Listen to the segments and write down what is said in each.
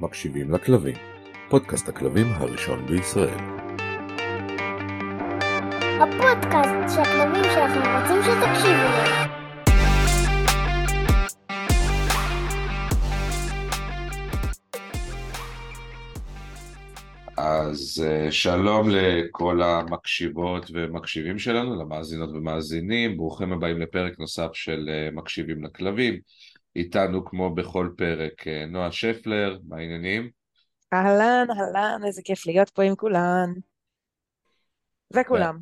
מקשיבים לכלבים, פודקאסט הכלבים הראשון בישראל. הפודקאסט שהכלבים שלכם רוצים שתקשיבו להם. אז אה, שלום לכל המקשיבות ומקשיבים שלנו, למאזינות ומאזינים, ברוכים הבאים לפרק נוסף של אה, מקשיבים לכלבים. איתנו כמו בכל פרק אה, נועה שפלר, מה העניינים? אהלן, אהלן, איזה כיף להיות פה עם כולן. וכולם,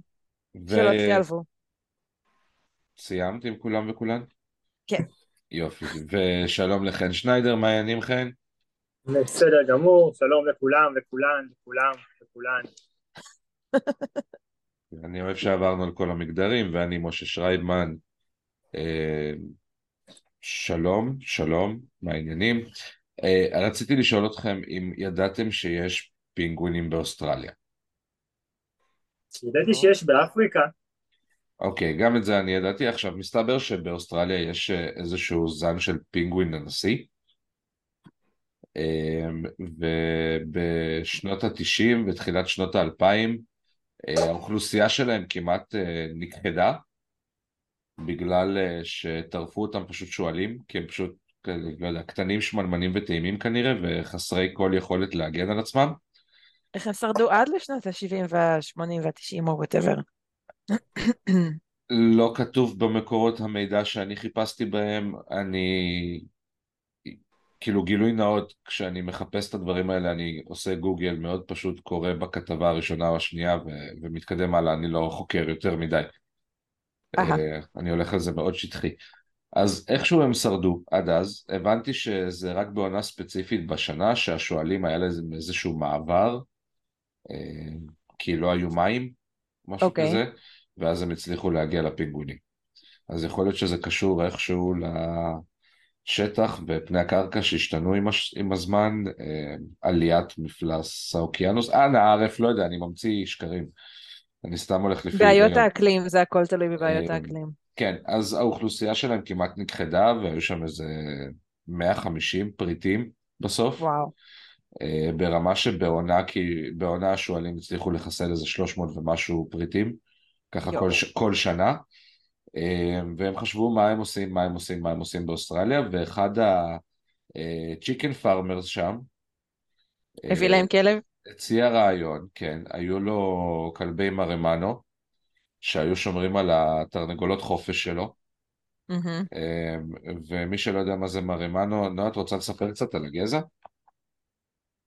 שלא תיעלבו. סיימת עם כולם וכולן? כן. יופי, ושלום לחן שניידר, מה העניינים חן? בסדר גמור, שלום לכולם וכולן וכולם וכולן. אני אוהב שעברנו על כל המגדרים, ואני משה שרייבמן. שלום, שלום, מה העניינים? אה, רציתי לשאול אתכם אם ידעתם שיש פינגווינים באוסטרליה. ידעתי שיש באפריקה. אוקיי, גם את זה אני ידעתי. עכשיו, מסתבר שבאוסטרליה יש אה, איזשהו זן של פינגווין הנשיא, אמ, ובשנות התשעים ותחילת שנות האלפיים אה, האוכלוסייה שלהם כמעט נכחדה בגלל אה, שטרפו אותם פשוט שועלים, כי הם פשוט, לא יודע, קטנים, שמנמנים וטעימים כנראה, וחסרי כל יכולת להגן על עצמם. איך הם שרדו עד לשנות ה-70 וה-80 וה-90 או whatever? לא כתוב במקורות המידע שאני חיפשתי בהם, אני כאילו גילוי נאות, כשאני מחפש את הדברים האלה אני עושה גוגל, מאוד פשוט קורא בכתבה הראשונה או השנייה ו- ומתקדם הלאה, אני לא חוקר יותר מדי. Uh, אני הולך על זה מאוד שטחי. אז איכשהו הם שרדו עד אז, הבנתי שזה רק בעונה ספציפית בשנה שהשועלים היה להם איזשהו מעבר, uh, כי לא היו מים, משהו okay. אוקיי. כזה, ואז הם הצליחו להגיע לפינגווינים. אז יכול להיות שזה קשור איכשהו ל... שטח ופני הקרקע שהשתנו עם, הש... עם הזמן, אה, עליית מפלס האוקיינוס, אה, נערף, לא יודע, אני ממציא שקרים. אני סתם הולך לפי... בעיות. האקלים, זה הכל תלוי בבעיות אה, האקלים. כן, אז האוכלוסייה שלהם כמעט נכחדה, והיו שם איזה 150 פריטים בסוף. וואו. אה, ברמה שבעונה, כי בעונה השועלים הצליחו לחסל איזה 300 ומשהו פריטים, ככה כל, כל שנה. אמ, והם חשבו מה הם עושים, מה הם עושים, מה הם עושים באוסטרליה, ואחד הצ'יקן פארמרס שם, הביא להם כלב? הציע רעיון, כן, היו לו כלבי מרמנו, שהיו שומרים על התרנגולות חופש שלו, mm-hmm. ומי שלא יודע מה זה מרמנו, נועה, את רוצה לספר קצת על הגזע?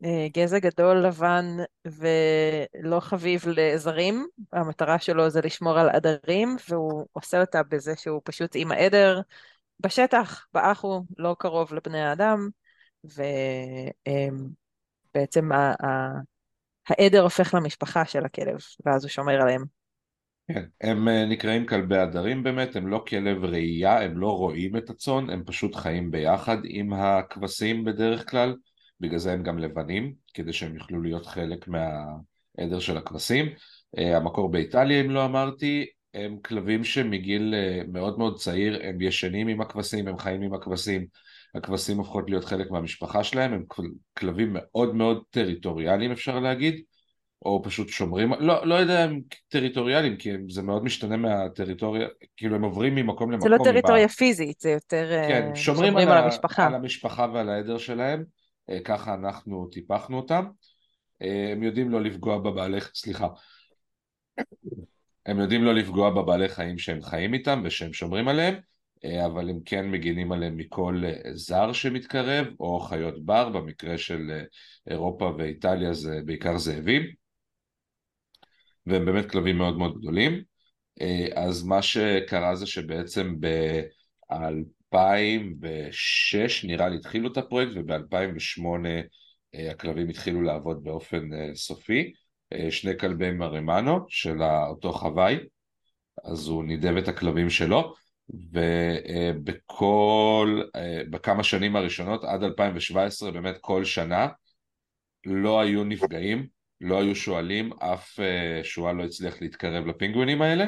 אה, גזע גדול, לבן ולא חביב לזרים, המטרה שלו זה לשמור על עדרים, והוא עושה אותה בזה שהוא פשוט עם העדר בשטח, באחו, לא קרוב לבני האדם, ובעצם העדר הופך למשפחה של הכלב, ואז הוא שומר עליהם. כן, הם אה, נקראים כלבי עדרים באמת, הם לא כלב ראייה, הם לא רואים את הצאן, הם פשוט חיים ביחד עם הכבשים בדרך כלל. בגלל זה הם גם לבנים, כדי שהם יוכלו להיות חלק מהעדר של הכבשים. אה, המקור באיטליה, אם לא אמרתי, הם כלבים שמגיל אה, מאוד מאוד צעיר, הם ישנים עם הכבשים, הם חיים עם הכבשים, הכבשים הופכות להיות חלק מהמשפחה שלהם, הם כלבים מאוד מאוד טריטוריאליים אפשר להגיד, או פשוט שומרים, לא, לא יודע אם טריטוריאליים, כי זה מאוד משתנה מהטריטוריה, כאילו הם עוברים ממקום למקום. זה לא טריטוריה מבא... פיזית, זה יותר כן, שומרים, שומרים על, על המשפחה. על המשפחה ועל העדר שלהם. אה, ככה אנחנו טיפחנו אותם. אה, הם יודעים לא לפגוע בבעלי, סליחה, הם יודעים לא לפגוע בבעלי חיים שהם חיים איתם ושהם שומרים עליהם, אה, אבל הם כן מגינים עליהם מכל זר שמתקרב, או חיות בר, במקרה של אירופה ואיטליה זה בעיקר זאבים, והם באמת כלבים מאוד מאוד גדולים. אז מה שקרה זה שבעצם ב... 2006 נראה לי התחילו את הפרויקט וב-2008 אה, הכלבים התחילו לעבוד באופן אה, סופי. אה, שני כלבי מרמנו של אותו חוואי, אז הוא נידב את הכלבים שלו, ובכל, בכמה שנים הראשונות עד 2017 באמת כל שנה לא היו נפגעים, לא היו שועלים, אף שועל לא הצליח להתקרב לפינגווינים האלה.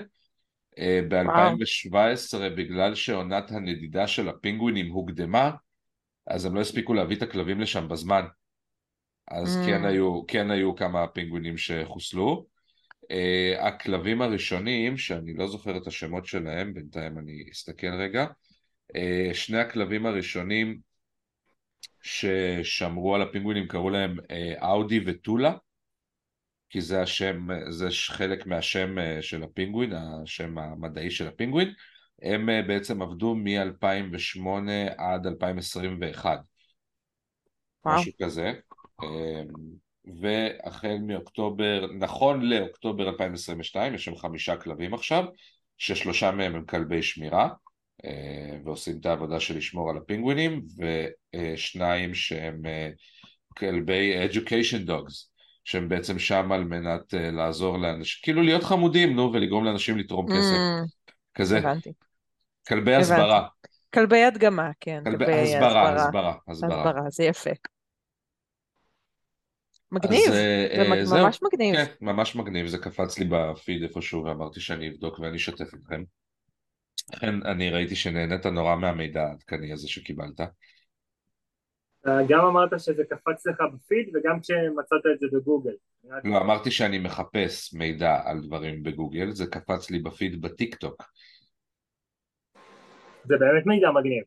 אה, ב-2017 בגלל שעונת הנדידה של הפינגווינים הוקדמה, אז הם לא הספיקו להביא את הכלבים לשם בזמן. אז Mm. כן, היו, כן היו כמה פינגווינים שחוסלו. Uh, הכלבים הראשונים, שאני לא זוכר את השמות שלהם, בינתיים אני אסתכל רגע, uh, שני הכלבים הראשונים ששמרו על הפינגווינים קראו להם uh, אאודי וטולה, כי זה השם, זה חלק מהשם של הפינגווין, השם המדעי של הפינגווין, הם בעצם עבדו מ-2008 עד 2021, וואו. משהו כזה. והחל מאוקטובר, נכון לאוקטובר 2022, יש שם חמישה כלבים עכשיו, ששלושה מהם הם כלבי שמירה, אה, ועושים את העבודה של לשמור על הפינגווינים, ושניים שהם אה, כלבי education dogs, שהם בעצם שם על מנת אה, לעזור לאנשים, כאילו להיות חמודים, נו, ולגרום לאנשים לתרום כסף, Mm, כזה, הבנתי. כלבי הבנתי. הסברה, כלבי הדגמה, כן. כלבי כלבי הסברה, הסברה, הסברה. הסברה, זה יפה. מגניב, אז, אה, זה אה, זהו. ממש מגניב. כן, ממש מגניב, זה קפץ לי בפיד איפשהו ואמרתי שאני אבדוק ואני אשתף אתכם. לכן אני ראיתי שנהנית נורא מהמידע העדכני הזה שקיבלת. אתה גם אמרת שזה קפץ לך בפיד וגם כשמצאת את זה בגוגל. לא, אמרתי שאני מחפש מידע על דברים בגוגל, זה קפץ לי בפיד בטיק טוק. זה באמת מידע מגניב.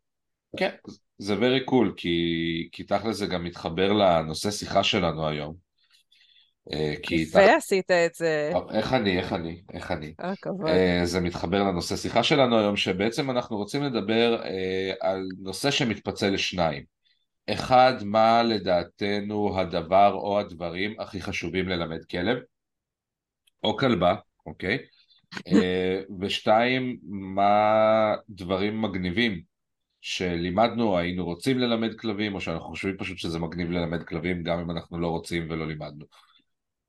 כן, זה very cool, כי, כי תכל'ס זה גם מתחבר לנושא שיחה שלנו היום. אה, כי יפה עשית את זה. איך אני, איך אני, איך אני. הכבוד. אה, זה מתחבר לנושא שיחה שלנו היום, שבעצם אנחנו רוצים לדבר אה, על נושא שמתפצל לשניים. אחד, מה לדעתנו הדבר או הדברים הכי חשובים ללמד כלב, או כלבה, אוקיי? אה, ושתיים, מה דברים מגניבים שלימדנו היינו רוצים ללמד כלבים, או שאנחנו חושבים פשוט שזה מגניב ללמד כלבים גם אם אנחנו לא רוצים ולא לימדנו.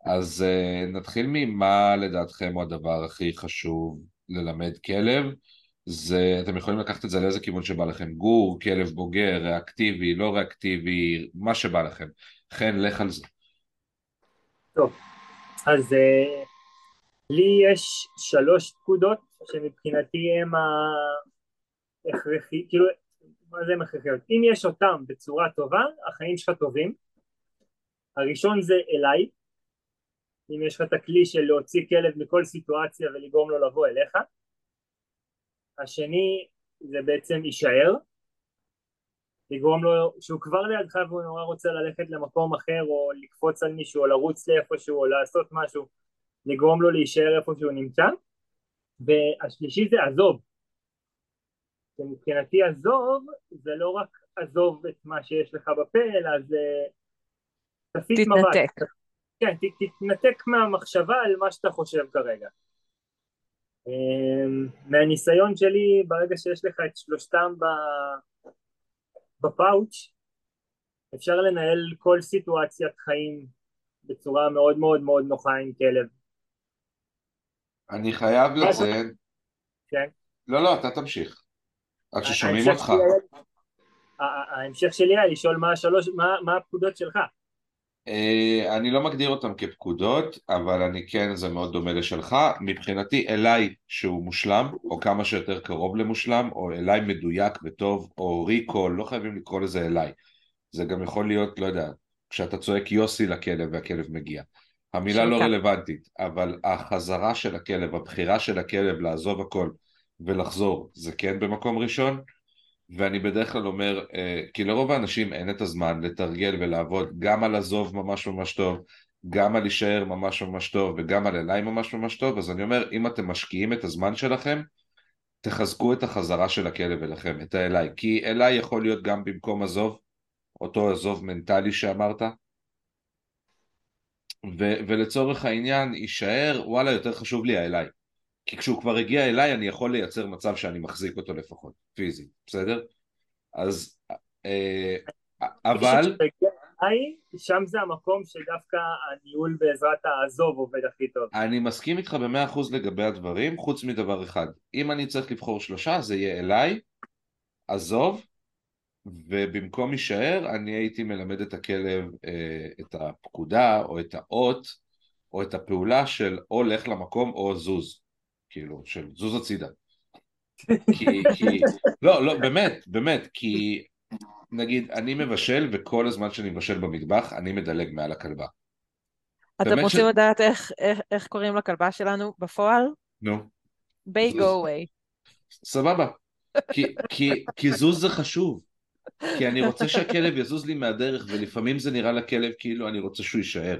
אז uh, נתחיל ממה לדעתכם הוא הדבר הכי חשוב ללמד כלב. זה, אתם יכולים לקחת את זה לאיזה כיוון שבא לכם, גור, כלב בוגר, ריאקטיבי, לא ריאקטיבי, מה שבא לכם. חן, לך על זה. אז אה, לי יש שלוש פקודות שמבחינתי הם ההכרחי, כאילו, מה זה הכרחיות? אם יש אותם בצורה טובה, החיים שלך טובים. הראשון זה אליי, אם יש לך את הכלי של להוציא כלב מכל סיטואציה ולגרום לו לבוא אליך. השני זה בעצם יישאר, לגרום לו שהוא כבר לידך והוא נורא רוצה ללכת למקום אחר או לקפוץ על מישהו או לרוץ לאיפשהו או לעשות משהו, לגרום לו להישאר איפה שהוא נמצא. והשלישי זה עזוב. ומבחינתי עזוב זה לא רק עזוב את מה שיש לך בפה אלא זה תסיט מבט. תתנתק. כן, ת- תתנתק מהמחשבה על מה שאתה חושב כרגע. אמ, מהניסיון שלי, ברגע שיש לך את שלושתם ב- בפאוץ', אפשר לנהל כל סיטואציית חיים בצורה מאוד מאוד מאוד נוחה עם כלב. אני חייב לציין... כן. לא, לא, אתה תמשיך. עד ששומעים אותך. ההמשך שלי היה לשאול מה השלוש, מה, מה הפקודות שלך. אה, אני לא מגדיר אותם כפקודות, אבל אני כן, זה מאוד דומה לשלך. מבחינתי אליי שהוא מושלם, או כמה שיותר קרוב למושלם, או אליי מדויק וטוב, או ריקול, לא חייבים לקרוא לזה אליי. זה גם יכול להיות, לא יודע, כשאתה צועק יוסי לכלב והכלב מגיע. המילה לא. רלוונטית, אבל החזרה של הכלב, הבחירה של הכלב לעזוב הכל ולחזור, זה כן במקום ראשון. ואני בדרך כלל אומר, אה, כי לרוב האנשים אין את הזמן לתרגל ולעבוד גם על עזוב ממש ממש טוב, גם על להישאר ממש ממש טוב וגם על אליי ממש ממש טוב, אז אני אומר, אם אתם משקיעים את הזמן שלכם, תחזקו את החזרה של הכלב אליכם, את האליי, כי אליי יכול להיות גם במקום עזוב, אותו עזוב מנטלי שאמרת, ו- ולצורך העניין יישאר, וואלה יותר חשוב לי האליי, כי כשהוא כבר הגיע אליי אני יכול לייצר מצב שאני מחזיק אותו לפחות, פיזית, בסדר? אז, אה, אבל, אליי, שם זה המקום שדווקא הניהול בעזרת העזוב עובד הכי טוב. אני מסכים איתך במאה אחוז לגבי הדברים, חוץ מדבר אחד, אם אני צריך לבחור שלושה זה יהיה אליי, עזוב, ובמקום יישאר אני הייתי מלמד את הכלב אה, את הפקודה או את האות או את הפעולה של או לך למקום או זוז, כאילו של זוז הצידה. כי, כי, לא, לא, באמת, באמת, כי נגיד, אני מבשל, וכל הזמן שאני מבשל במטבח, אני מדלג מעל הכלבה. אתם רוצים ש- לדעת איך- איך- איך קוראים לכלבה שלנו בפועל? נו, ביי זוז. go away. סבבה. כי, כי, כי זוז זה חשוב. כי אני רוצה שהכלב יזוז לי מהדרך, ולפעמים זה נראה לכלב כאילו אני רוצה שהוא יישאר.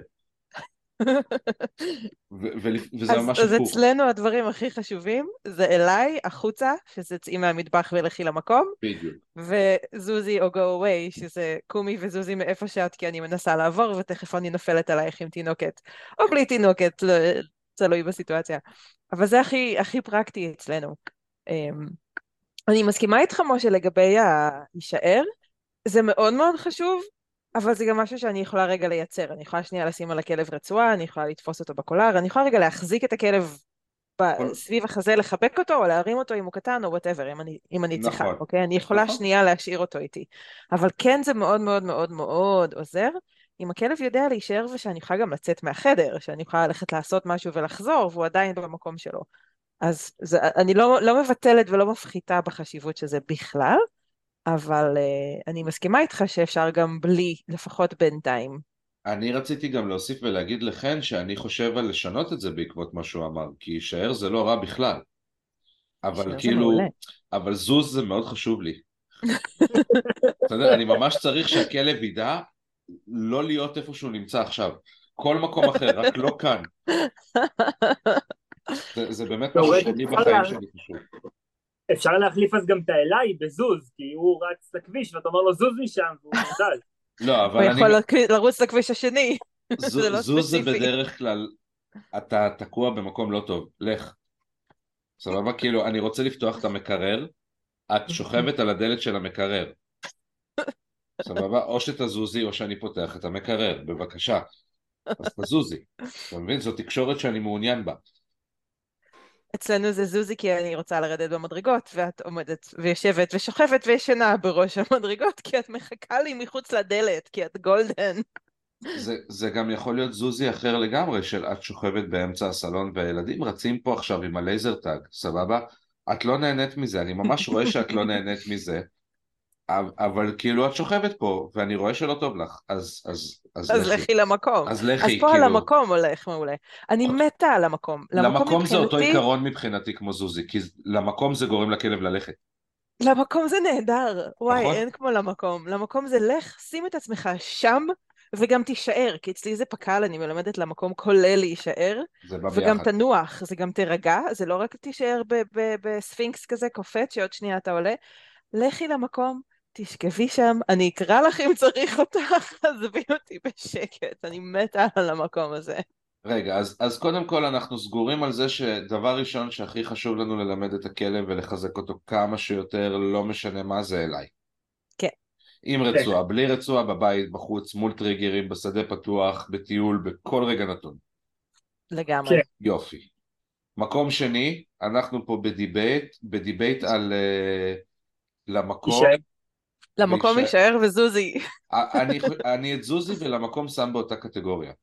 וזה אז, ממש אז הפוך. אצלנו הדברים הכי חשובים זה אליי, החוצה, שזה צאי מהמטבח ולכי למקום, בדיוק. וזוזי או go away, שזה קומי וזוזי מאיפה שאת, כי אני מנסה לעבור ותכף אני נופלת עלייך עם תינוקת, או בלי תינוקת, לא, תלוי בסיטואציה. אבל זה הכי, הכי פרקטי אצלנו. אמ, אני מסכימה איתך, משה, לגבי ההישאר, זה מאוד מאוד חשוב, אבל זה גם משהו שאני יכולה רגע לייצר. אני יכולה שנייה לשים על הכלב רצועה, אני יכולה לתפוס אותו בקולר, אני יכולה רגע להחזיק את הכלב כל- סביב החזה, לחבק אותו, או להרים אותו אם הוא קטן, או whatever, אם אני, אם אני צריכה, נכון. אוקיי? אני יכולה נכון. שנייה להשאיר אותו איתי. אבל כן זה מאוד מאוד מאוד מאוד עוזר. אם הכלב יודע להישאר ושאני יכולה גם לצאת מהחדר, שאני יכולה ללכת לעשות משהו ולחזור, והוא עדיין במקום שלו. אז זה, אני לא, לא מבטלת ולא מפחיתה בחשיבות של זה בכלל, אבל uh, אני מסכימה איתך שאפשר גם בלי, לפחות בינתיים. אני רציתי גם להוסיף ולהגיד לחן שאני חושב על לשנות את זה בעקבות מה שהוא אמר, כי יישאר זה לא רע בכלל. אבל כאילו. אבל זוז זה מאוד חשוב לי. בסדר? אני ממש צריך שהכלב ידע לא להיות איפה שהוא נמצא עכשיו. כל מקום אחר, רק לא כאן. זה, זה באמת משהו אפשר בחיים שלי חשוב. אפשר להחליף אז גם את האליי בזוז, כי הוא רץ לכביש ואתה אומר לו זוז משם והוא זז. לא, הוא אבל אני... יכול לק- לרוץ לכביש השני. לא זוז זה. בדרך כלל, אתה תקוע במקום לא טוב, לך. סבבה? כאילו, אני רוצה לפתוח את המקרר, את שוכבת על הדלת של המקרר. סבבה? או שתזוזי או שאני פותח את המקרר, בבקשה. אז תזוזי. אתה מבין? זו תקשורת שאני מעוניין בה. אצלנו זה זוזי כי אני רוצה לרדת במדרגות, ואת עומדת ויושבת ושוכבת וישנה בראש המדרגות, כי את מחכה לי מחוץ לדלת, כי את גולדן. זה, זה גם יכול להיות זוזי אחר לגמרי, של את שוכבת באמצע הסלון והילדים רצים פה עכשיו עם ה laser tag, סבבה? את לא נהנית מזה, אני ממש רואה שאת לא נהנית מזה, אבל, כאילו את שוכבת פה, ואני רואה שלא טוב לך, אז, אז, אז, אז לכי למקום. אז אז לכי, פה על כאילו, המקום הולך מעולה. אני אוקיי. מתה על המקום. למקום זה אותו מבחינתי- עיקרון מבחינתי כמו זוזי, כי למקום זה גורם לכלב ללכת. למקום זה נהדר. וואי, נכון. אין כמו למקום. למקום זה לך, שים את עצמך שם, וגם תישאר, כי אצלי זה פק"ל, אני מלמדת למקום כולל להישאר, זה בא וגם ביחד. תנוח, זה גם תירגע, זה לא רק תישאר בספינקס כזה קופץ, שעוד שנייה אתה עולה. לכי למקום, תשכבי שם, אני אקרא לך אם צריך אותך, עזבי אותי בשקט, אני מתה על המקום הזה. רגע, אז, אז קודם כל אנחנו סגורים על זה שדבר ראשון שהכי חשוב לנו ללמד את הכלב ולחזק אותו כמה שיותר, לא משנה מה זה אליי. כן. עם רצועה, בלי רצועה, בבית, בחוץ, מול טריגרים, בשדה פתוח, בטיול, בכל רגע נתון. לגמרי. כן. יופי. מקום שני, אנחנו פה ב debate, ב debate על אה, למקום, יישאר. למקום. יישאר וזוזי. אני, אני את זוזי ולמקום שם באותה קטגוריה.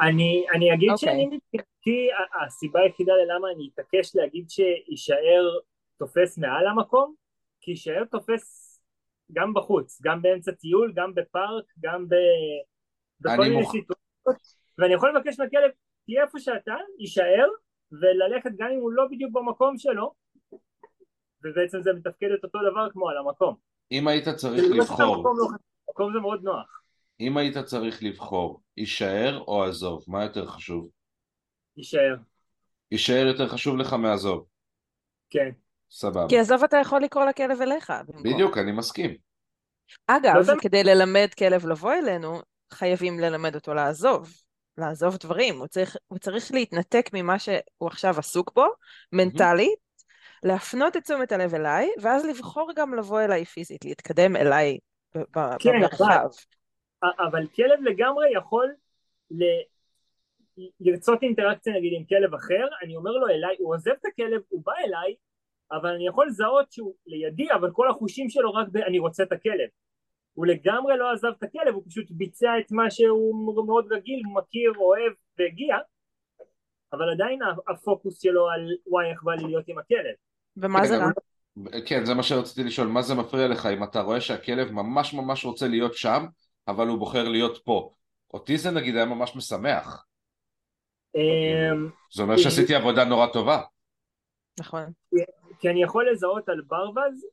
אני, אני אגיד אוקיי. שאני מבחינתי, הסיבה היחידה ללמה אני אתעקש להגיד שיישאר תופס מעל המקום, כי יישאר תופס גם בחוץ, גם באמצע טיול, גם בפארק, גם ב... בכל מיני מוכ- סיטואציות, ואני יכול לבקש מהכלב, תהיה איפה שאתה, יישאר, וללכת גם אם הוא לא בדיוק במקום שלו, ובעצם זה מתפקד את אותו דבר כמו על המקום. אם היית צריך זה לא לבחור, לא המקום זה מאוד נוח, אם היית צריך לבחור, יישאר או עזוב, מה יותר חשוב? יישאר, יישאר יותר חשוב לך מעזוב, כן. סבבה. כי עזוב אתה יכול לקרוא לכלב אליך. בדיוק, אני מסכים. אגב, לא. כדי ללמד כלב לבוא אלינו, חייבים ללמד אותו לעזוב. לעזוב דברים. הוא צריך, הוא צריך להתנתק ממה שהוא עכשיו עסוק בו, מנטלית, להפנות את תשומת הלב אליי, ואז לבחור גם לבוא אליי פיזית, להתקדם אליי כן, במרחב. אבל כלב לגמרי יכול ל... לרצות אינטראקציה נגיד עם כלב אחר, אני אומר לו אליי, הוא עוזב את הכלב, הוא בא אליי, אבל אני יכול לזהות שהוא לידי, אבל כל החושים שלו רק ב... אני רוצה את הכלב. הוא לגמרי לא עזב את הכלב, הוא פשוט ביצע את מה שהוא מאוד רגיל, מכיר, אוהב והגיע, אבל עדיין הפוקוס שלו על וואי איך בא לי להיות עם הכלב. ומה כן, זה רע? כן, זה מה שרציתי לשאול, מה זה מפריע לך אם אתה רואה שהכלב ממש ממש רוצה להיות שם, אבל הוא בוחר להיות פה? אותי זה נגיד היה ממש משמח. אמ, זה אומר שעשיתי עבודה נורא טובה. נכון. כי אני יכול לזהות על ברווז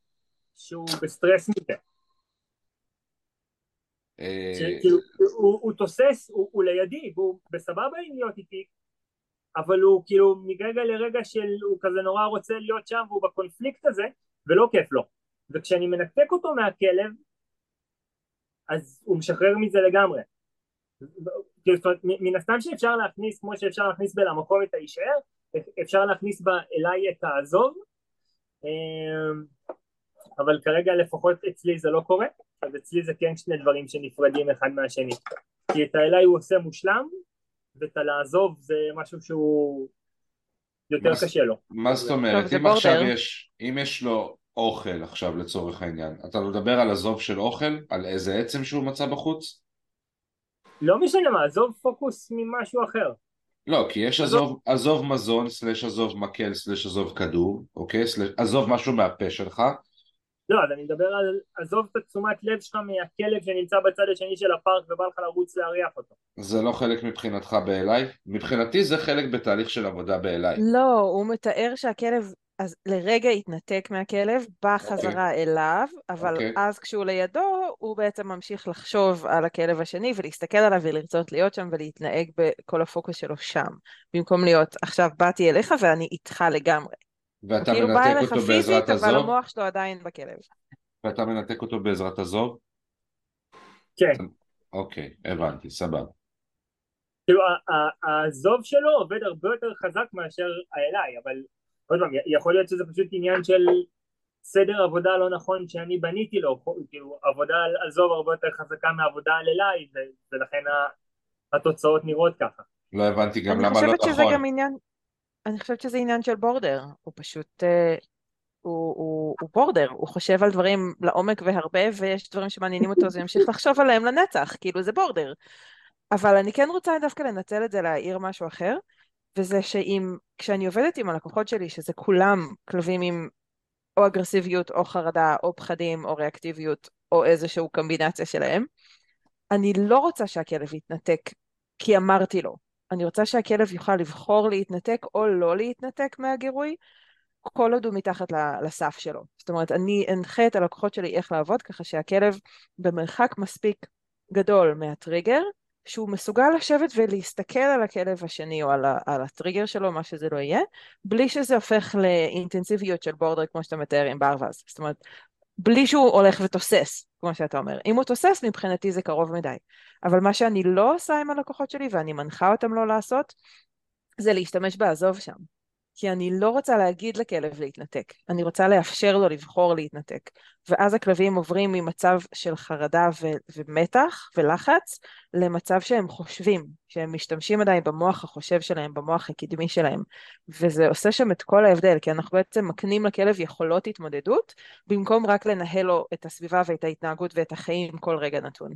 שהוא בסטרס מזה. אה, הוא, תוסס, הוא, הוא לידי, והוא בסבבה עם להיות איתי, אבל הוא כאילו מרגע לרגע של הוא כזה נורא רוצה להיות שם והוא בקונפליקט הזה ולא כיף לו. וכשאני מנתק אותו מהכלב אז הוא משחרר מזה לגמרי. כאילו, זאת אומרת, מן הסתם שאפשר להכניס כמו שאפשר להכניס בלמקום את ההישאר אפשר להכניס בה אליי את העזוב אמ, אבל כרגע לפחות אצלי זה לא קורה אז אצלי זה כן שני דברים שנפרדים אחד מהשני. כי את האליי הוא עושה מושלם ואת הלעזוב זה משהו שהוא יותר מה- קשה לו. מה זאת אומרת? אם עכשיו. יש, אם יש לו אוכל עכשיו לצורך העניין, אתה מדבר על עזוב של אוכל? על איזה עצם שהוא מצא בחוץ? לא משנה מה, עזוב פוקוס ממשהו אחר. לא, כי יש עזוב, עזוב מזון, סלש עזוב מקל, סלש עזוב כדור, אוקיי? סלש, עזוב משהו מהפה שלך, לא, אז אני מדבר על עזוב את התשומת לב שלך מהכלב שנמצא בצד השני של הפארק ובא לך לרוץ להריח אותו. זה לא חלק מבחינתך באליי? מבחינתי זה חלק בתהליך של עבודה באליי. לא, הוא מתאר שהכלב, אז לרגע התנתק מהכלב, בא חזרה אליו, אבל אוקיי. אז כשהוא לידו, הוא בעצם ממשיך לחשוב על הכלב השני ולהסתכל עליו ולרצות להיות שם ולהתנהג בכל הפוקוס שלו שם, במקום להיות עכשיו באתי אליך ואני איתך לגמרי. ואתה כאילו בא מנתק אליך אותו פיזית, בעזרת אבל עזוב? המוח שלו עדיין בכלב. ואתה מנתק אותו בעזרת עזוב? כן, אוקיי, הבנתי, סבבה. כאילו ה- ה- העזוב שלו עובד הרבה יותר חזק מאשר האליי, אבל עוד פעם, יכול להיות שזה פשוט עניין של סדר עבודה לא נכון שאני בניתי לו, כאילו עבודה על עזוב הרבה יותר חזקה מעבודה על אליי, ולכן התוצאות נראות ככה. לא הבנתי גם אני למה לא חושבת שזה נכון. גם עניין, אני חושבת שזה עניין של בורדר, הוא פשוט, אה, הוא, הוא, הוא בורדר, הוא חושב על דברים לעומק והרבה, ויש דברים שמעניינים אותו, אז הוא ימשיך לחשוב עליהם לנצח, כאילו זה בורדר. אבל אני כן רוצה דווקא לנצל את זה להעיר משהו אחר, וזה שאם, כשאני עובדת עם הלקוחות שלי, שזה כולם כלבים עם או אגרסיביות, או חרדה, או פחדים, או ריאקטיביות, או איזושהי קומבינציה שלהם, אני לא רוצה שהכלב יתנתק כי אמרתי לו. אני רוצה שהכלב יוכל לבחור להתנתק או לא להתנתק מהגירוי, כל עוד הוא מתחת לסף שלו. זאת אומרת, אני אנחה את הלקוחות שלי איך לעבוד, ככה שהכלב במרחק מספיק גדול מהטריגר, שהוא מסוגל לשבת ולהסתכל על הכלב השני או על, על הטריגר שלו, מה שזה לא יהיה, בלי שזה הופך לאינטנסיביות של בורדר, כמו שאתה מתאר עם ברווז. זאת אומרת, בלי שהוא הולך ותוסס, כמו שאתה אומר. אם הוא תוסס, מבחינתי זה קרוב מדי. אבל מה שאני לא עושה עם הלקוחות שלי, ואני מנחה אותם לא לעשות, זה להשתמש בעזוב שם. כי אני לא רוצה להגיד לכלב להתנתק, אני רוצה לאפשר לו לבחור להתנתק. ואז הכלבים עוברים ממצב של חרדה ו- ומתח ולחץ, למצב שהם חושבים, שהם משתמשים עדיין במוח החושב שלהם, במוח הקדמי שלהם. וזה עושה שם את כל ההבדל, כי אנחנו בעצם מקנים לכלב יכולות התמודדות, במקום רק לנהל לו את הסביבה ואת ההתנהגות ואת החיים כל רגע נתון.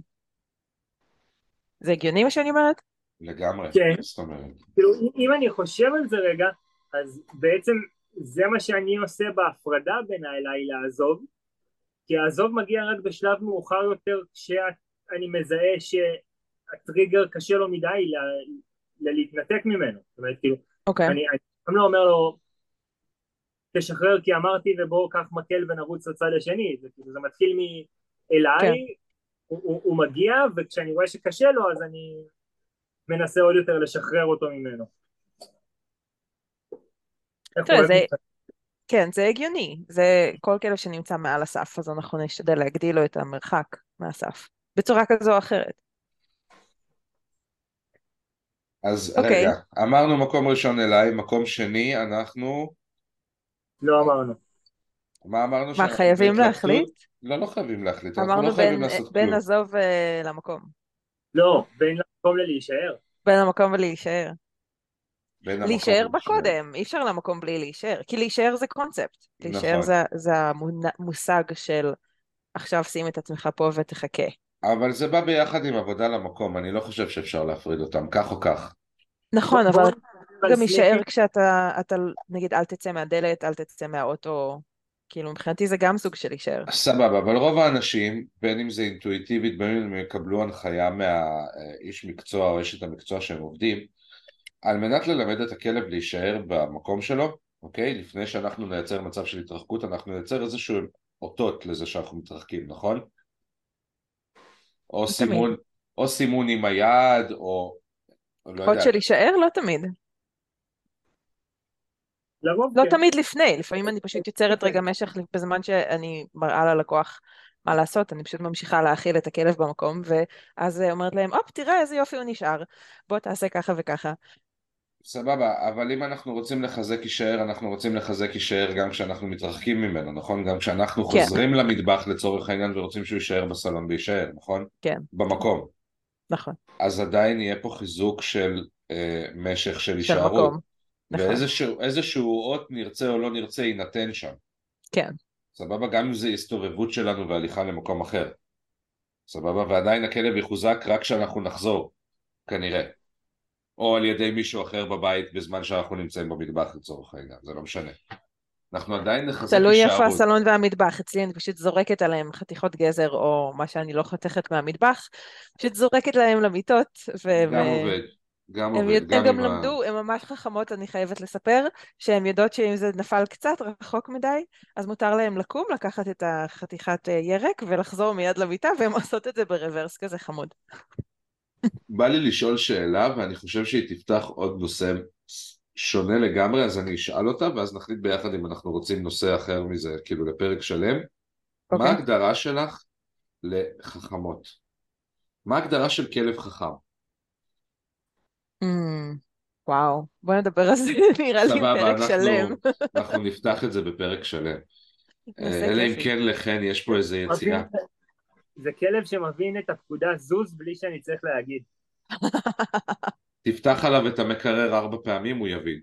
זה הגיוני מה שאני אומרת? לגמרי, כן. זאת אומרת. כאילו אם אני חושב על זה רגע, אז בעצם זה מה שאני עושה בהפרדה בין האליי לעזוב, כי העזוב מגיע רק בשלב מאוחר יותר כשאני מזהה שהטריגר קשה לו מדי ל- ל- להתנתק ממנו, זאת אומרת כאילו, אוקיי. אני אני גם לא אומר לו תשחרר כי אמרתי ובוא קח מקל ונרוץ לצד השני, זה, כאילו, זה מתחיל מאליי, כן. הוא, הוא, הוא מגיע וכשאני רואה שקשה לו אז אני מנסה עוד יותר לשחרר אותו ממנו. תראה, זה- משחק? כן, זה הגיוני. זה כל כלב שנמצא מעל הסף, אז אנחנו נשתדל להגדיל לו את המרחק מהסף, בצורה כזו או אחרת. אז אוקיי. רגע, אמרנו מקום ראשון אליי, מקום שני, אנחנו... לא אמרנו. מה אמרנו? מה, שאנחנו חייבים? להחליט? לא, לא חייבים להחליט, אנחנו אמרנו לא חייבים בין, לעשות בין כלום. עזוב אה, למקום. לא, בין למקום ללהישאר. בין המקום ולהישאר. להישאר להישאר. בקודם, אי אפשר למקום בלי להישאר. כי להישאר זה קונספט. להישאר נכון. זה, זה המושג של עכשיו שים את עצמך פה ותחכה. אבל זה בא ביחד עם עבודה למקום, אני לא חושב שאפשר להפריד אותם, כך או כך. נכון, בוא- אבל בוא- גם יישאר כשאתה, אתה, נגיד, אל תצא מהדלת, אל תצא מהאוטו, כאילו מבחינתי זה גם סוג של להישאר. סבבה, אבל רוב האנשים, בין אם זה אינטואיטיבית, בין אם הם יקבלו הנחיה מהאיש מקצוע או אשת המקצוע שהם עובדים, על מנת ללמד את הכלב להישאר במקום שלו, אוקיי? לפני שאנחנו נייצר מצב של התרחקות, אנחנו נייצר איזשהו אותות לזה שאנחנו מתרחקים, נכון? או תמיד. סימון, או סימון עם היד, או... לא יודע, של להישאר? לא תמיד. לרוב לא כן. תמיד לפני, לפעמים אני פשוט יוצרת רגע משך בזמן שאני מראה ללקוח מה לעשות, אני פשוט ממשיכה להאכיל את הכלב במקום, ואז אומרת להם, הופ, תראה איזה יופי הוא נשאר, בוא תעשה ככה וככה. סבבה, אבל אם אנחנו רוצים לחזק יישאר, אנחנו רוצים לחזק יישאר גם כשאנחנו מתרחקים ממנו, נכון? גם כשאנחנו כן. חוזרים למטבח לצורך העניין ורוצים שהוא יישאר בסלון ויישאר, נכון? כן. במקום. נכון, אז עדיין יהיה פה חיזוק של אה, משך של הישארות. נכון, ואיזשהו איזשהו אות נרצה או לא נרצה יינתן שם. כן. סבבה? גם אם זה הסתובבות שלנו והליכה למקום אחר. סבבה? ועדיין הכלב יחוזק רק כשאנחנו נחזור, כנראה. או על ידי מישהו אחר בבית בזמן שאנחנו נמצאים במטבח לצורך העניין, זה לא משנה. אנחנו עדיין נחזק תלוי איפה. הסלון והמטבח, אצלי אני פשוט זורקת עליהם חתיכות גזר או מה שאני לא חותכת מהמטבח, פשוט זורקת להם למיטות, והם גם עובד, גם הם, עובד, יודע- גם הם גם עם ה... למדו, הן ממש חכמות, אני חייבת לספר, שהן יודעות שאם זה נפל קצת רחוק מדי, אז מותר להם לקום, לקחת את החתיכת אה, ירק ולחזור מיד למיטה, והן עושות את זה ברוורס כזה חמוד. בא לי לשאול שאלה ואני חושב שהיא תפתח עוד נושא שונה לגמרי אז אני אשאל אותה ואז נחליט ביחד אם אנחנו רוצים נושא אחר מזה כאילו לפרק שלם. מה אוקיי. ההגדרה שלך לחכמות? מה ההגדרה של כלב חכם? Mm, וואו, בוא נדבר על זה, נראה לי סבבה, פרק אנחנו, שלם. אנחנו נפתח את זה בפרק שלם. אלא אם. כן לכן יש פה איזה יציאה. זה כלב שמבין את הפקודה זוז בלי שאני צריך להגיד. תפתח עליו את המקרר ארבע פעמים הוא יבין.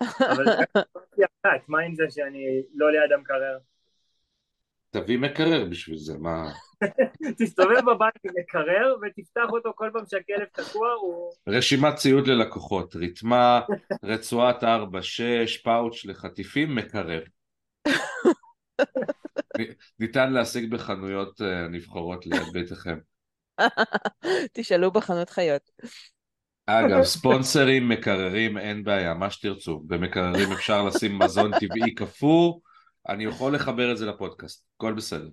אבל אחת, מה עם זה שאני לא ליד המקרר? תביא מקרר בשביל זה, מה... תסתובב בבית עם מקרר ותפתח אותו כל פעם שהכלב תקוע, הוא... רשימת ציוד ללקוחות, רתמה, רצועת 4-6, פאוץ' לחטיפים, מקרר. ניתן להשיג בחנויות אה, נבחרות ליד ביתכם. תשאלו בחנות חיות. אגב, ספונסרים, מקררים, אין בעיה, מה שתרצו. במקררים אפשר לשים מזון טבעי קפוא, אני יכול לחבר את זה לפודקאסט, הכל בסדר.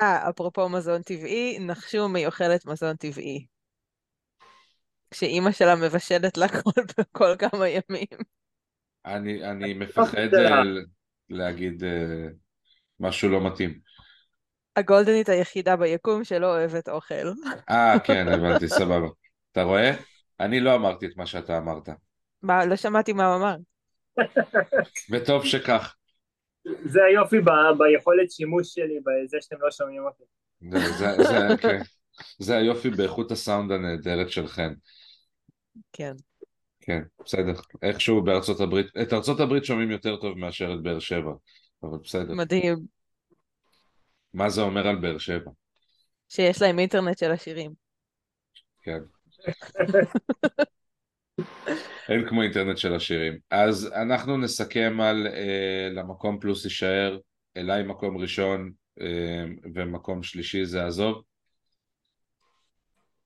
אה, אפרופו מזון טבעי, נחשו מי אוכלת מזון טבעי. כשאימא שלה מבשלת לה כל, כל כמה ימים. אני, אני מפחד אה, ל- להגיד אה, משהו לא מתאים. הגולדנית היחידה ביקום שלא אוהבת אוכל. אה, כן, הבנתי, סבבה. אתה רואה? אני לא אמרתי את מה שאתה אמרת. מה, לא שמעתי מה הוא אמר. וטוב שכך. זה היופי ב- ביכולת שימוש שלי, בזה שאתם לא שומעים אותי. זה, זה, זה, כן. זה היופי באיכות הסאונד הנהדרת של חן. כן. כן, בסדר. איכשהו בארצות הברית, את ארצות הברית שומעים יותר טוב מאשר את באר שבע, אבל בסדר. מדהים מה זה אומר על באר שבע? שיש להם אינטרנט של השירים. כן. אין כמו אינטרנט של השירים. אז אנחנו נסכם על אה, למקום פלוס יישאר, אליי מקום ראשון אה, ומקום שלישי זה עזוב.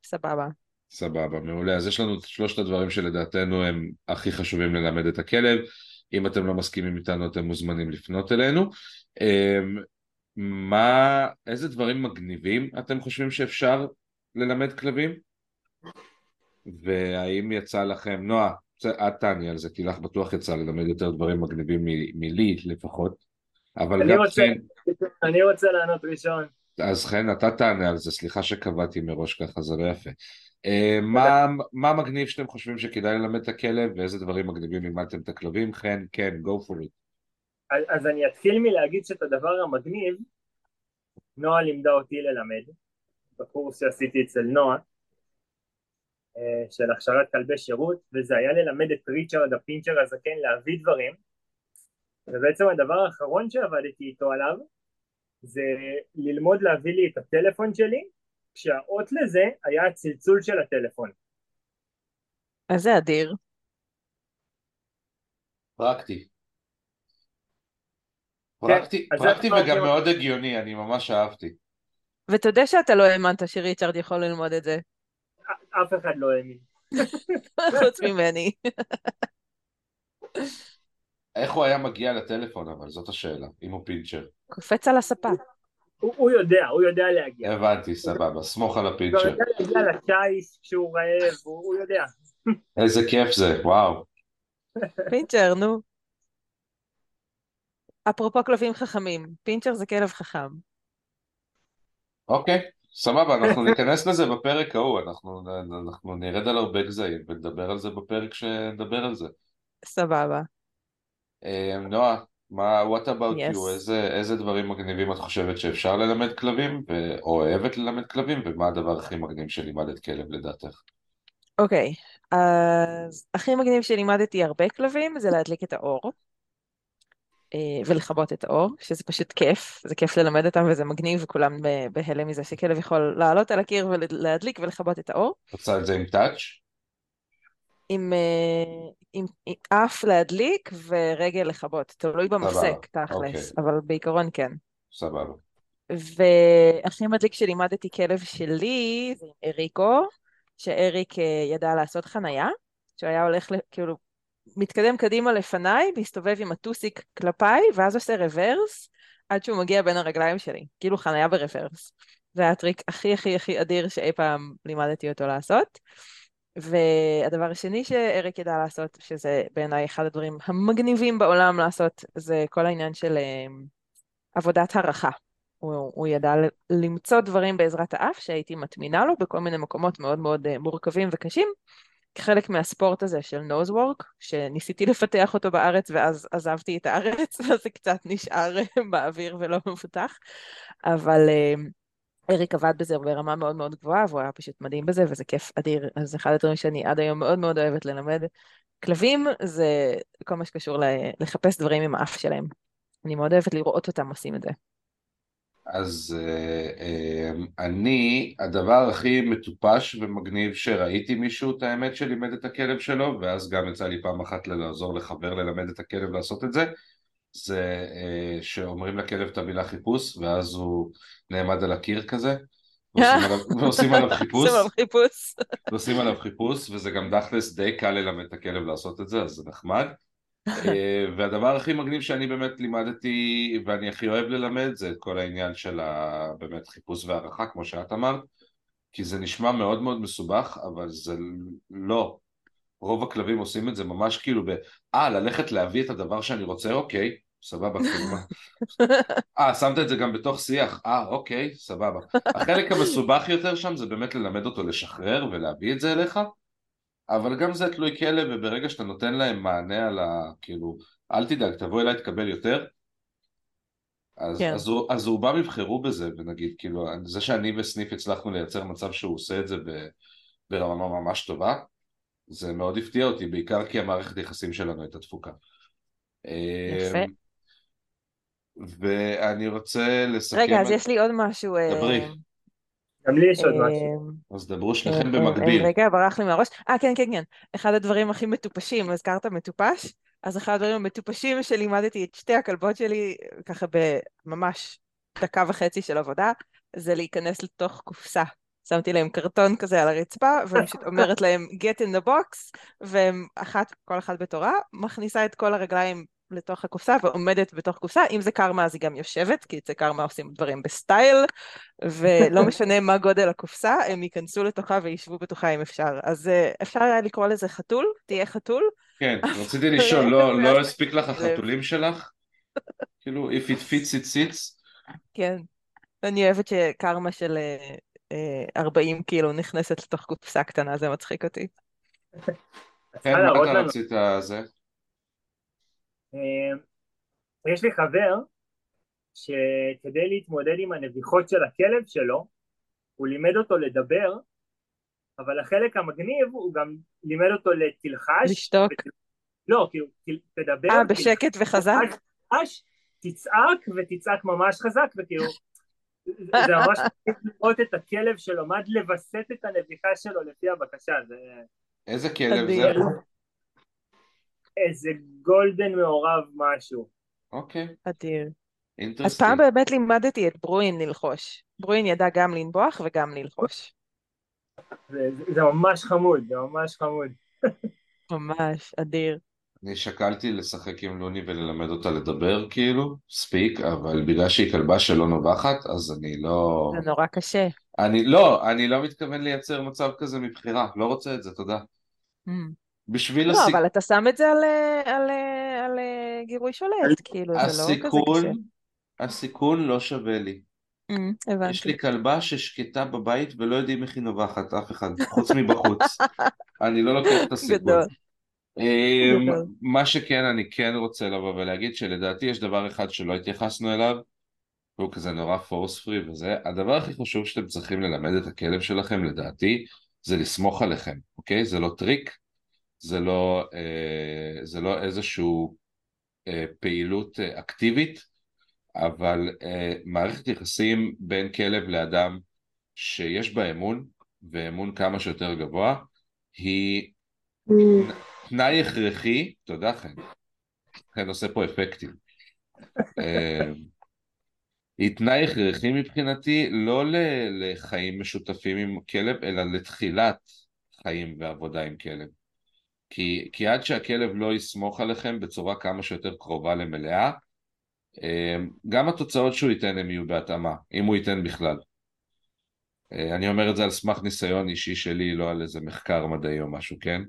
סבבה. סבבה, מעולה. אז יש לנו את שלושת הדברים שלדעתנו הם הכי חשובים ללמד את הכלב. אם אתם לא מסכימים איתנו אתם מוזמנים לפנות אלינו. אמ, מה, איזה דברים מגניבים אתם חושבים שאפשר ללמד כלבים? והאם יצא לכם, נועה, את תעני על זה, כי לך בטוח יצא ללמד יותר דברים מגניבים מלי לפחות, אבל גם רוצה- חן, אני רוצה לענות ראשון. אז חן, אתה תענה על זה, סליחה שקבעתי מראש ככה, זה לא יפה. אה, מה, מגניב שאתם חושבים שכדאי ללמד את הכלב, ואיזה דברים מגניבים לימדתם את הכלבים? חן, כן, go for it. אז, אז אני אתחיל מלהגיד שאת הדבר המגניב, נועה לימדה אותי ללמד, בקורס שעשיתי אצל נועה, אה, של הכשרת כלבי שירות, וזה היה ללמד את ריצ'רד הפינצ'ר הזקן להביא דברים, ובעצם הדבר האחרון שעבדתי איתו עליו, זה ללמוד להביא לי את הטלפון שלי, כשהאות לזה היה הצלצול של הטלפון. אז זה אדיר. פרקטי. פרקטי, זה פרקטי וגם מאוד הגיוני, אני ממש אהבתי. ותודה שאתה לא האמנת שריצ'רד יכול ללמוד את זה, אף אחד לא האמין. חוץ ממני. איך הוא היה מגיע לטלפון אבל, זאת השאלה, אם הוא פינצ'ר. קופץ על הספה. הוא, הוא יודע, הוא יודע להגיע. הבנתי, סבבה, סמוך על הוא גם הפינצ'ר. יודע להגיע לשיש כשהוא רעב, הוא, הוא יודע. איזה כיף זה, וואו. פינצ'ר, נו. אפרופו כלבים חכמים, פינצ'ר זה כלב חכם. אוקיי, סבבה, אנחנו ניכנס לזה בפרק ההוא, אנחנו, אנחנו נרד על הרבה גזעים ונדבר על זה בפרק שנדבר על זה. סבבה. אה, נועה, מה, what about Yes. you? איזה, איזה דברים מגניבים את חושבת שאפשר ללמד כלבים, ו... או אוהבת ללמד כלבים, ומה הדבר הכי מגניב שלימדת כלב לדעתך? אוקיי, אז הכי מגניב שלימדתי הרבה כלבים זה להדליק את האור. אה, ולכבות את האור, שזה פשוט כיף, זה כיף ללמד אותם וזה מגניב וכולם ב- בהלם מזה שכלב יכול לעלות על הקיר ולהדליק ולכבות את האור. רוצה את זה עם טאץ'? עם, אה, עם, עם אף להדליק ורגל לכבות, תלוי במפסק תכלס, אוקיי. אבל בעיקרון כן. סבבה. והכי מדליק שלימדתי כלב שלי זה עם אריקו, שאריק אה, ידע לעשות חנייה, שהוא היה הולך, כאילו, מתקדם קדימה לפניי, מסתובב עם הטוסיק כלפיי, ואז עושה רוורס, עד שהוא מגיע בין הרגליים שלי, כאילו חנייה ברוורס. זה היה הטריק הכי הכי הכי אדיר שאי פעם לימדתי אותו לעשות. והדבר השני שאריק ידע לעשות, שזה בעיניי אחד הדברים המגניבים בעולם לעשות, זה כל העניין של אה, עבודת הערכה. הוא, הוא ידע למצוא דברים בעזרת האף שהייתי מטמינה לו בכל מיני מקומות מאוד מאוד אה, מורכבים וקשים, כחלק מהספורט הזה של נוז וורק, שניסיתי לפתח אותו בארץ ואז עזבתי את הארץ, אז זה קצת נשאר באוויר ולא מפותח, אבל אה, אריק עבד בזה ברמה מאוד מאוד גבוהה, והוא היה פשוט מדהים בזה, וזה כיף אדיר. אז אחד הדברים שאני עד היום מאוד מאוד אוהבת ללמד כלבים, זה כל מה שקשור לחפש דברים עם האף שלהם. אני מאוד אוהבת לראות אותם עושים את זה. אז אה, אה, אני, הדבר הכי מטופש ומגניב שראיתי מישהו, את האמת, שלימד את הכלב שלו, ואז גם יצא לי פעם אחת לעזור לחבר ללמד את הכלב לעשות את זה, זה אה, שאומרים לכלב את המילה חיפוש, ואז הוא נעמד על הקיר כזה, ועושים עליו, חיפוש. ועושים עליו חיפוש, וזה גם תכלס די קל ללמד את הכלב לעשות את זה, אז זה נחמד. אה, והדבר הכי מגניב שאני באמת לימדתי ואני הכי אוהב ללמד זה את כל העניין של ה... באמת חיפוש והערכה כמו שאת אמרת כי זה נשמע מאוד מאוד מסובך אבל זה לא רוב הכלבים עושים את זה ממש כאילו ב... אה ללכת להביא את הדבר שאני רוצה אוקיי סבבה כאילו מה אה שמת את זה גם בתוך שיח אה אוקיי סבבה החלק המסובך יותר שם זה באמת ללמד אותו לשחרר ולהביא את זה אליך אבל גם זה תלוי כלב, וברגע שאתה נותן להם מענה על ה... כאילו, אל תדאג, תבוא אליי, תקבל יותר, אז, כן. אז, הוא, אז רובם יבחרו בזה, ונגיד, כאילו, זה שאני וסניף הצלחנו לייצר מצב שהוא עושה את זה ב, ברמה ממש טובה, זה מאוד הפתיע אותי, בעיקר כי המערכת יחסים שלנו הייתה תפוקה. יפה. ואני רוצה לסכם... רגע, אז יש לי עוד משהו. אה, דברי. גם לי יש עוד אה, משהו. אז דברו אה, שניכם במקביל. רגע, ברח לי מהראש. אה, כן, כן, כן. אחד הדברים הכי מטופשים, הזכרת מטופש? אז אחד הדברים המטופשים שלימדתי את שתי הכלבות שלי, ככה בממש דקה וחצי של עבודה, זה להיכנס לתוך קופסה. שמתי להם קרטון כזה על הרצפה, ואני פשוט אומרת להם get in the box, והם אחת, כל אחת בתורה, מכניסה את כל הרגליים לתוך הקופסה ועומדת בתוך קופסה. אם זה קרמה אז היא גם יושבת, כי אצל קרמה עושים דברים בסטייל, ולא משנה מה גודל הקופסה, הם ייכנסו לתוכה וישבו בתוכה אם אפשר. אז אה, אפשר היה לקרוא לזה חתול, תהיה חתול. כן, רציתי לשאול, לא, לא הספיק לך החתולים שלך? כאילו, if it fits it sits? כן. אני אוהבת שקרמה של אה, אה, 40 קילו נכנסת לתוך קופסה קטנה, זה מצחיק אותי. כן, מה אתה. רצית זה? אה, יש לי חבר שכדי להתמודד עם הנביחות של הכלב שלו, הוא לימד אותו לדבר, אבל החלק המגניב הוא גם לימד אותו לתלחש. לשתוק. ות- לא, כאילו, תל- תדבר. אה, בשקט וחזק? תלחש, תצעק ותצעק ממש חזק, וכאילו, זה זה ממש לראות את הכלב שלומד לווסת את הנביחה שלו לפי הבקשה, זה איזה כלב זה? איזה גולדן מעורב משהו. אוקיי. אדיר. אז. פעם באמת לימדתי את ברואין ללחוש. ברואין ידע גם לנבוח וגם ללחוש. זה, זה, זה ממש חמוד, זה ממש חמוד. ממש, אדיר. אני שקלתי לשחק עם לוני וללמד אותה לדבר כאילו, ספיק, אבל בגלל שהיא כלבה שלא נובחת, אז אני לא... זה נורא קשה. אני לא, אני לא מתכוון לייצר מצב כזה מבחירה, לא רוצה את זה, תודה. בשביל לא, הסיכ... אבל אתה שם את זה על, אה, על, אה, על אה, גירוי שולט, כאילו, זה לא כזה קשה. הסיכון, הסיכון לא שווה לי. אממ, יש הבנתי. לי כלבה ששקטה בבית ולא יודעים איך היא נובחת, אף אחד, חוץ מבחוץ. אני לא לוקח את הסיכון. גדול. אמ, גדול. מה שכן, אני כן רוצה לבוא ולהגיד שלדעתי יש דבר אחד שלא התייחסנו אליו, והוא כזה נורא force free וזה, הדבר הכי חשוב שאתם צריכים ללמד את הכלב שלכם, לדעתי, זה לסמוך עליכם, אוקיי? זה לא טריק, זה לא, אה, זה לא איזשהו אה, פעילות אה, אקטיבית, אבל מערכת יחסים בין כלב לאדם שיש בה אמון, ואמון כמה שיותר גבוה, היא תנאי הכרחי, תודה חן, חן עושה פה אפקטים. היא תנאי הכרחי מבחינתי לא לחיים משותפים עם כלב, אלא לתחילת חיים ועבודה עם כלב. כי, כי עד שהכלב לא יסמוך עליכם בצורה כמה שיותר קרובה למלאה, אה, גם התוצאות שהוא ייתן הם יהיו בהתאמה, אם הוא ייתן בכלל. אה, אני אומר את זה על סמך ניסיון אישי שלי, לא על איזה מחקר מדעי או משהו, כן?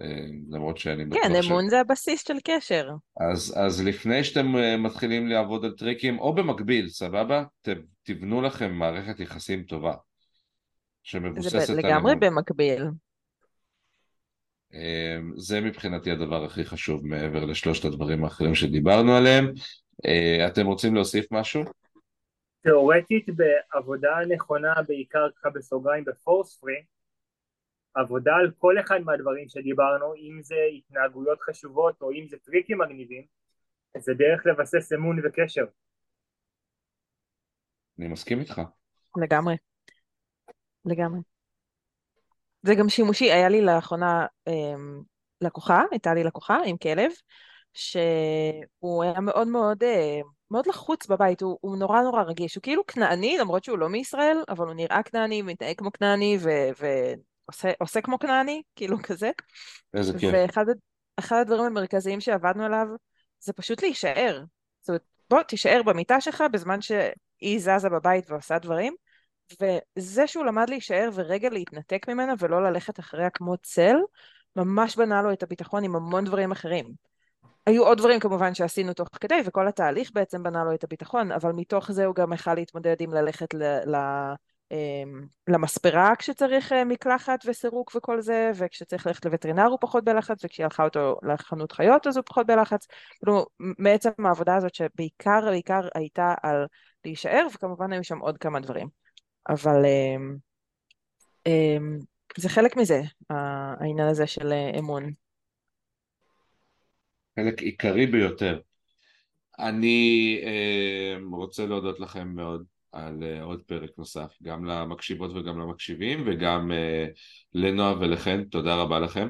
אה, למרות שאני בטוח כן, אמון זה הבסיס של קשר. אז, אז לפני שאתם אה, מתחילים לעבוד על טריקים, או במקביל, סבבה? ת, תבנו לכם מערכת יחסים טובה, זה שמבוססת על לגמרי אמון. במקביל. אה, זה מבחינתי הדבר הכי חשוב מעבר לשלושת הדברים האחרים שדיברנו עליהם. אה, אתם רוצים להוסיף משהו? תיאורטית בעבודה נכונה, בעיקר ככה בסוגריים בפורס פרי, עבודה על כל אחד מהדברים שדיברנו, אם זה התנהגויות חשובות או אם זה טריקים מגניבים, זה דרך לבסס אמון וקשר. אני מסכים איתך. לגמרי. לגמרי. זה גם שימושי, היה לי לאחרונה אמ, לקוחה, הייתה לי לקוחה עם כלב, שהוא היה מאוד מאוד, אה, מאוד לחוץ בבית, הוא, הוא נורא נורא רגיש, הוא כאילו כנעני, למרות שהוא לא מישראל, אבל הוא נראה כנעני, מתנהג כמו כנעני, ועושה עושה כמו כנעני, כאילו כזה. איזה כיף. ואחד הד- אחד הדברים המרכזיים שעבדנו עליו, זה פשוט להישאר. זאת אומרת, בוא תישאר במיטה שלך בזמן שהיא זזה בבית ועושה דברים, וזה שהוא למד להישאר ורגע להתנתק ממנה ולא ללכת אחריה כמו צל, ממש בנה לו את הביטחון עם המון דברים אחרים. היו עוד דברים כמובן שעשינו תוך כדי, וכל התהליך בעצם בנה לו את הביטחון, אבל מתוך זה הוא גם יכל להתמודד עם ללכת ל... ל... אמ, למספרה כשצריך אה, מקלחת וסירוק וכל זה, וכשצריך ללכת לווטרינר הוא פחות בלחץ, וכשהיא הלכה אותו לחנות חיות אז הוא פחות בלחץ. כאילו, בעצם העבודה הזאת שבעיקר בעיקר הייתה על להישאר, וכמובן היו שם עוד כמה דברים. אבל אמ, אמ, זה חלק מזה, העניין הזה של אה, אמון. חלק עיקרי ביותר. אני אה, רוצה להודות לכם מאוד על אה, עוד פרק נוסף, גם למקשיבות וגם למקשיבים, וגם אה, לנועה ולחן, תודה רבה לכם.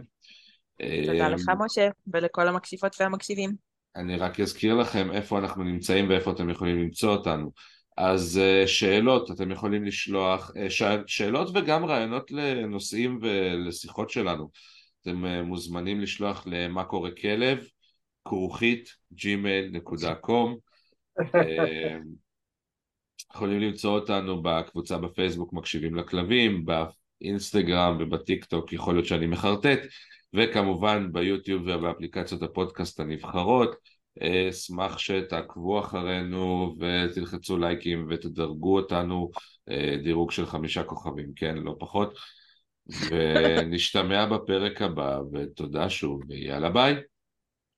תודה לך משה, ולכל המקשיבות והמקשיבים. אני רק אזכיר לכם איפה אנחנו נמצאים ואיפה אתם יכולים למצוא אותנו. אז אה, שאלות, אתם יכולים לשלוח, אה, שאלות וגם רעיונות לנושאים ולשיחות שלנו. אתם אה, מוזמנים לשלוח למה קורה כלב, כרוכית gmail.com יכולים למצוא אותנו בקבוצה בפייסבוק מקשיבים לכלבים, באינסטגרם ובטיק טוק יכול להיות שאני מחרטט וכמובן ביוטיוב ובאפליקציות הפודקאסט הנבחרות אשמח שתעקבו אחרינו ותלחצו לייקים ותדרגו אותנו אה, דירוג של חמישה כוכבים, כן, לא פחות ונשתמע בפרק הבא ותודה שוב ויאללה ביי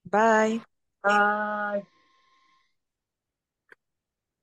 ביי. ביי.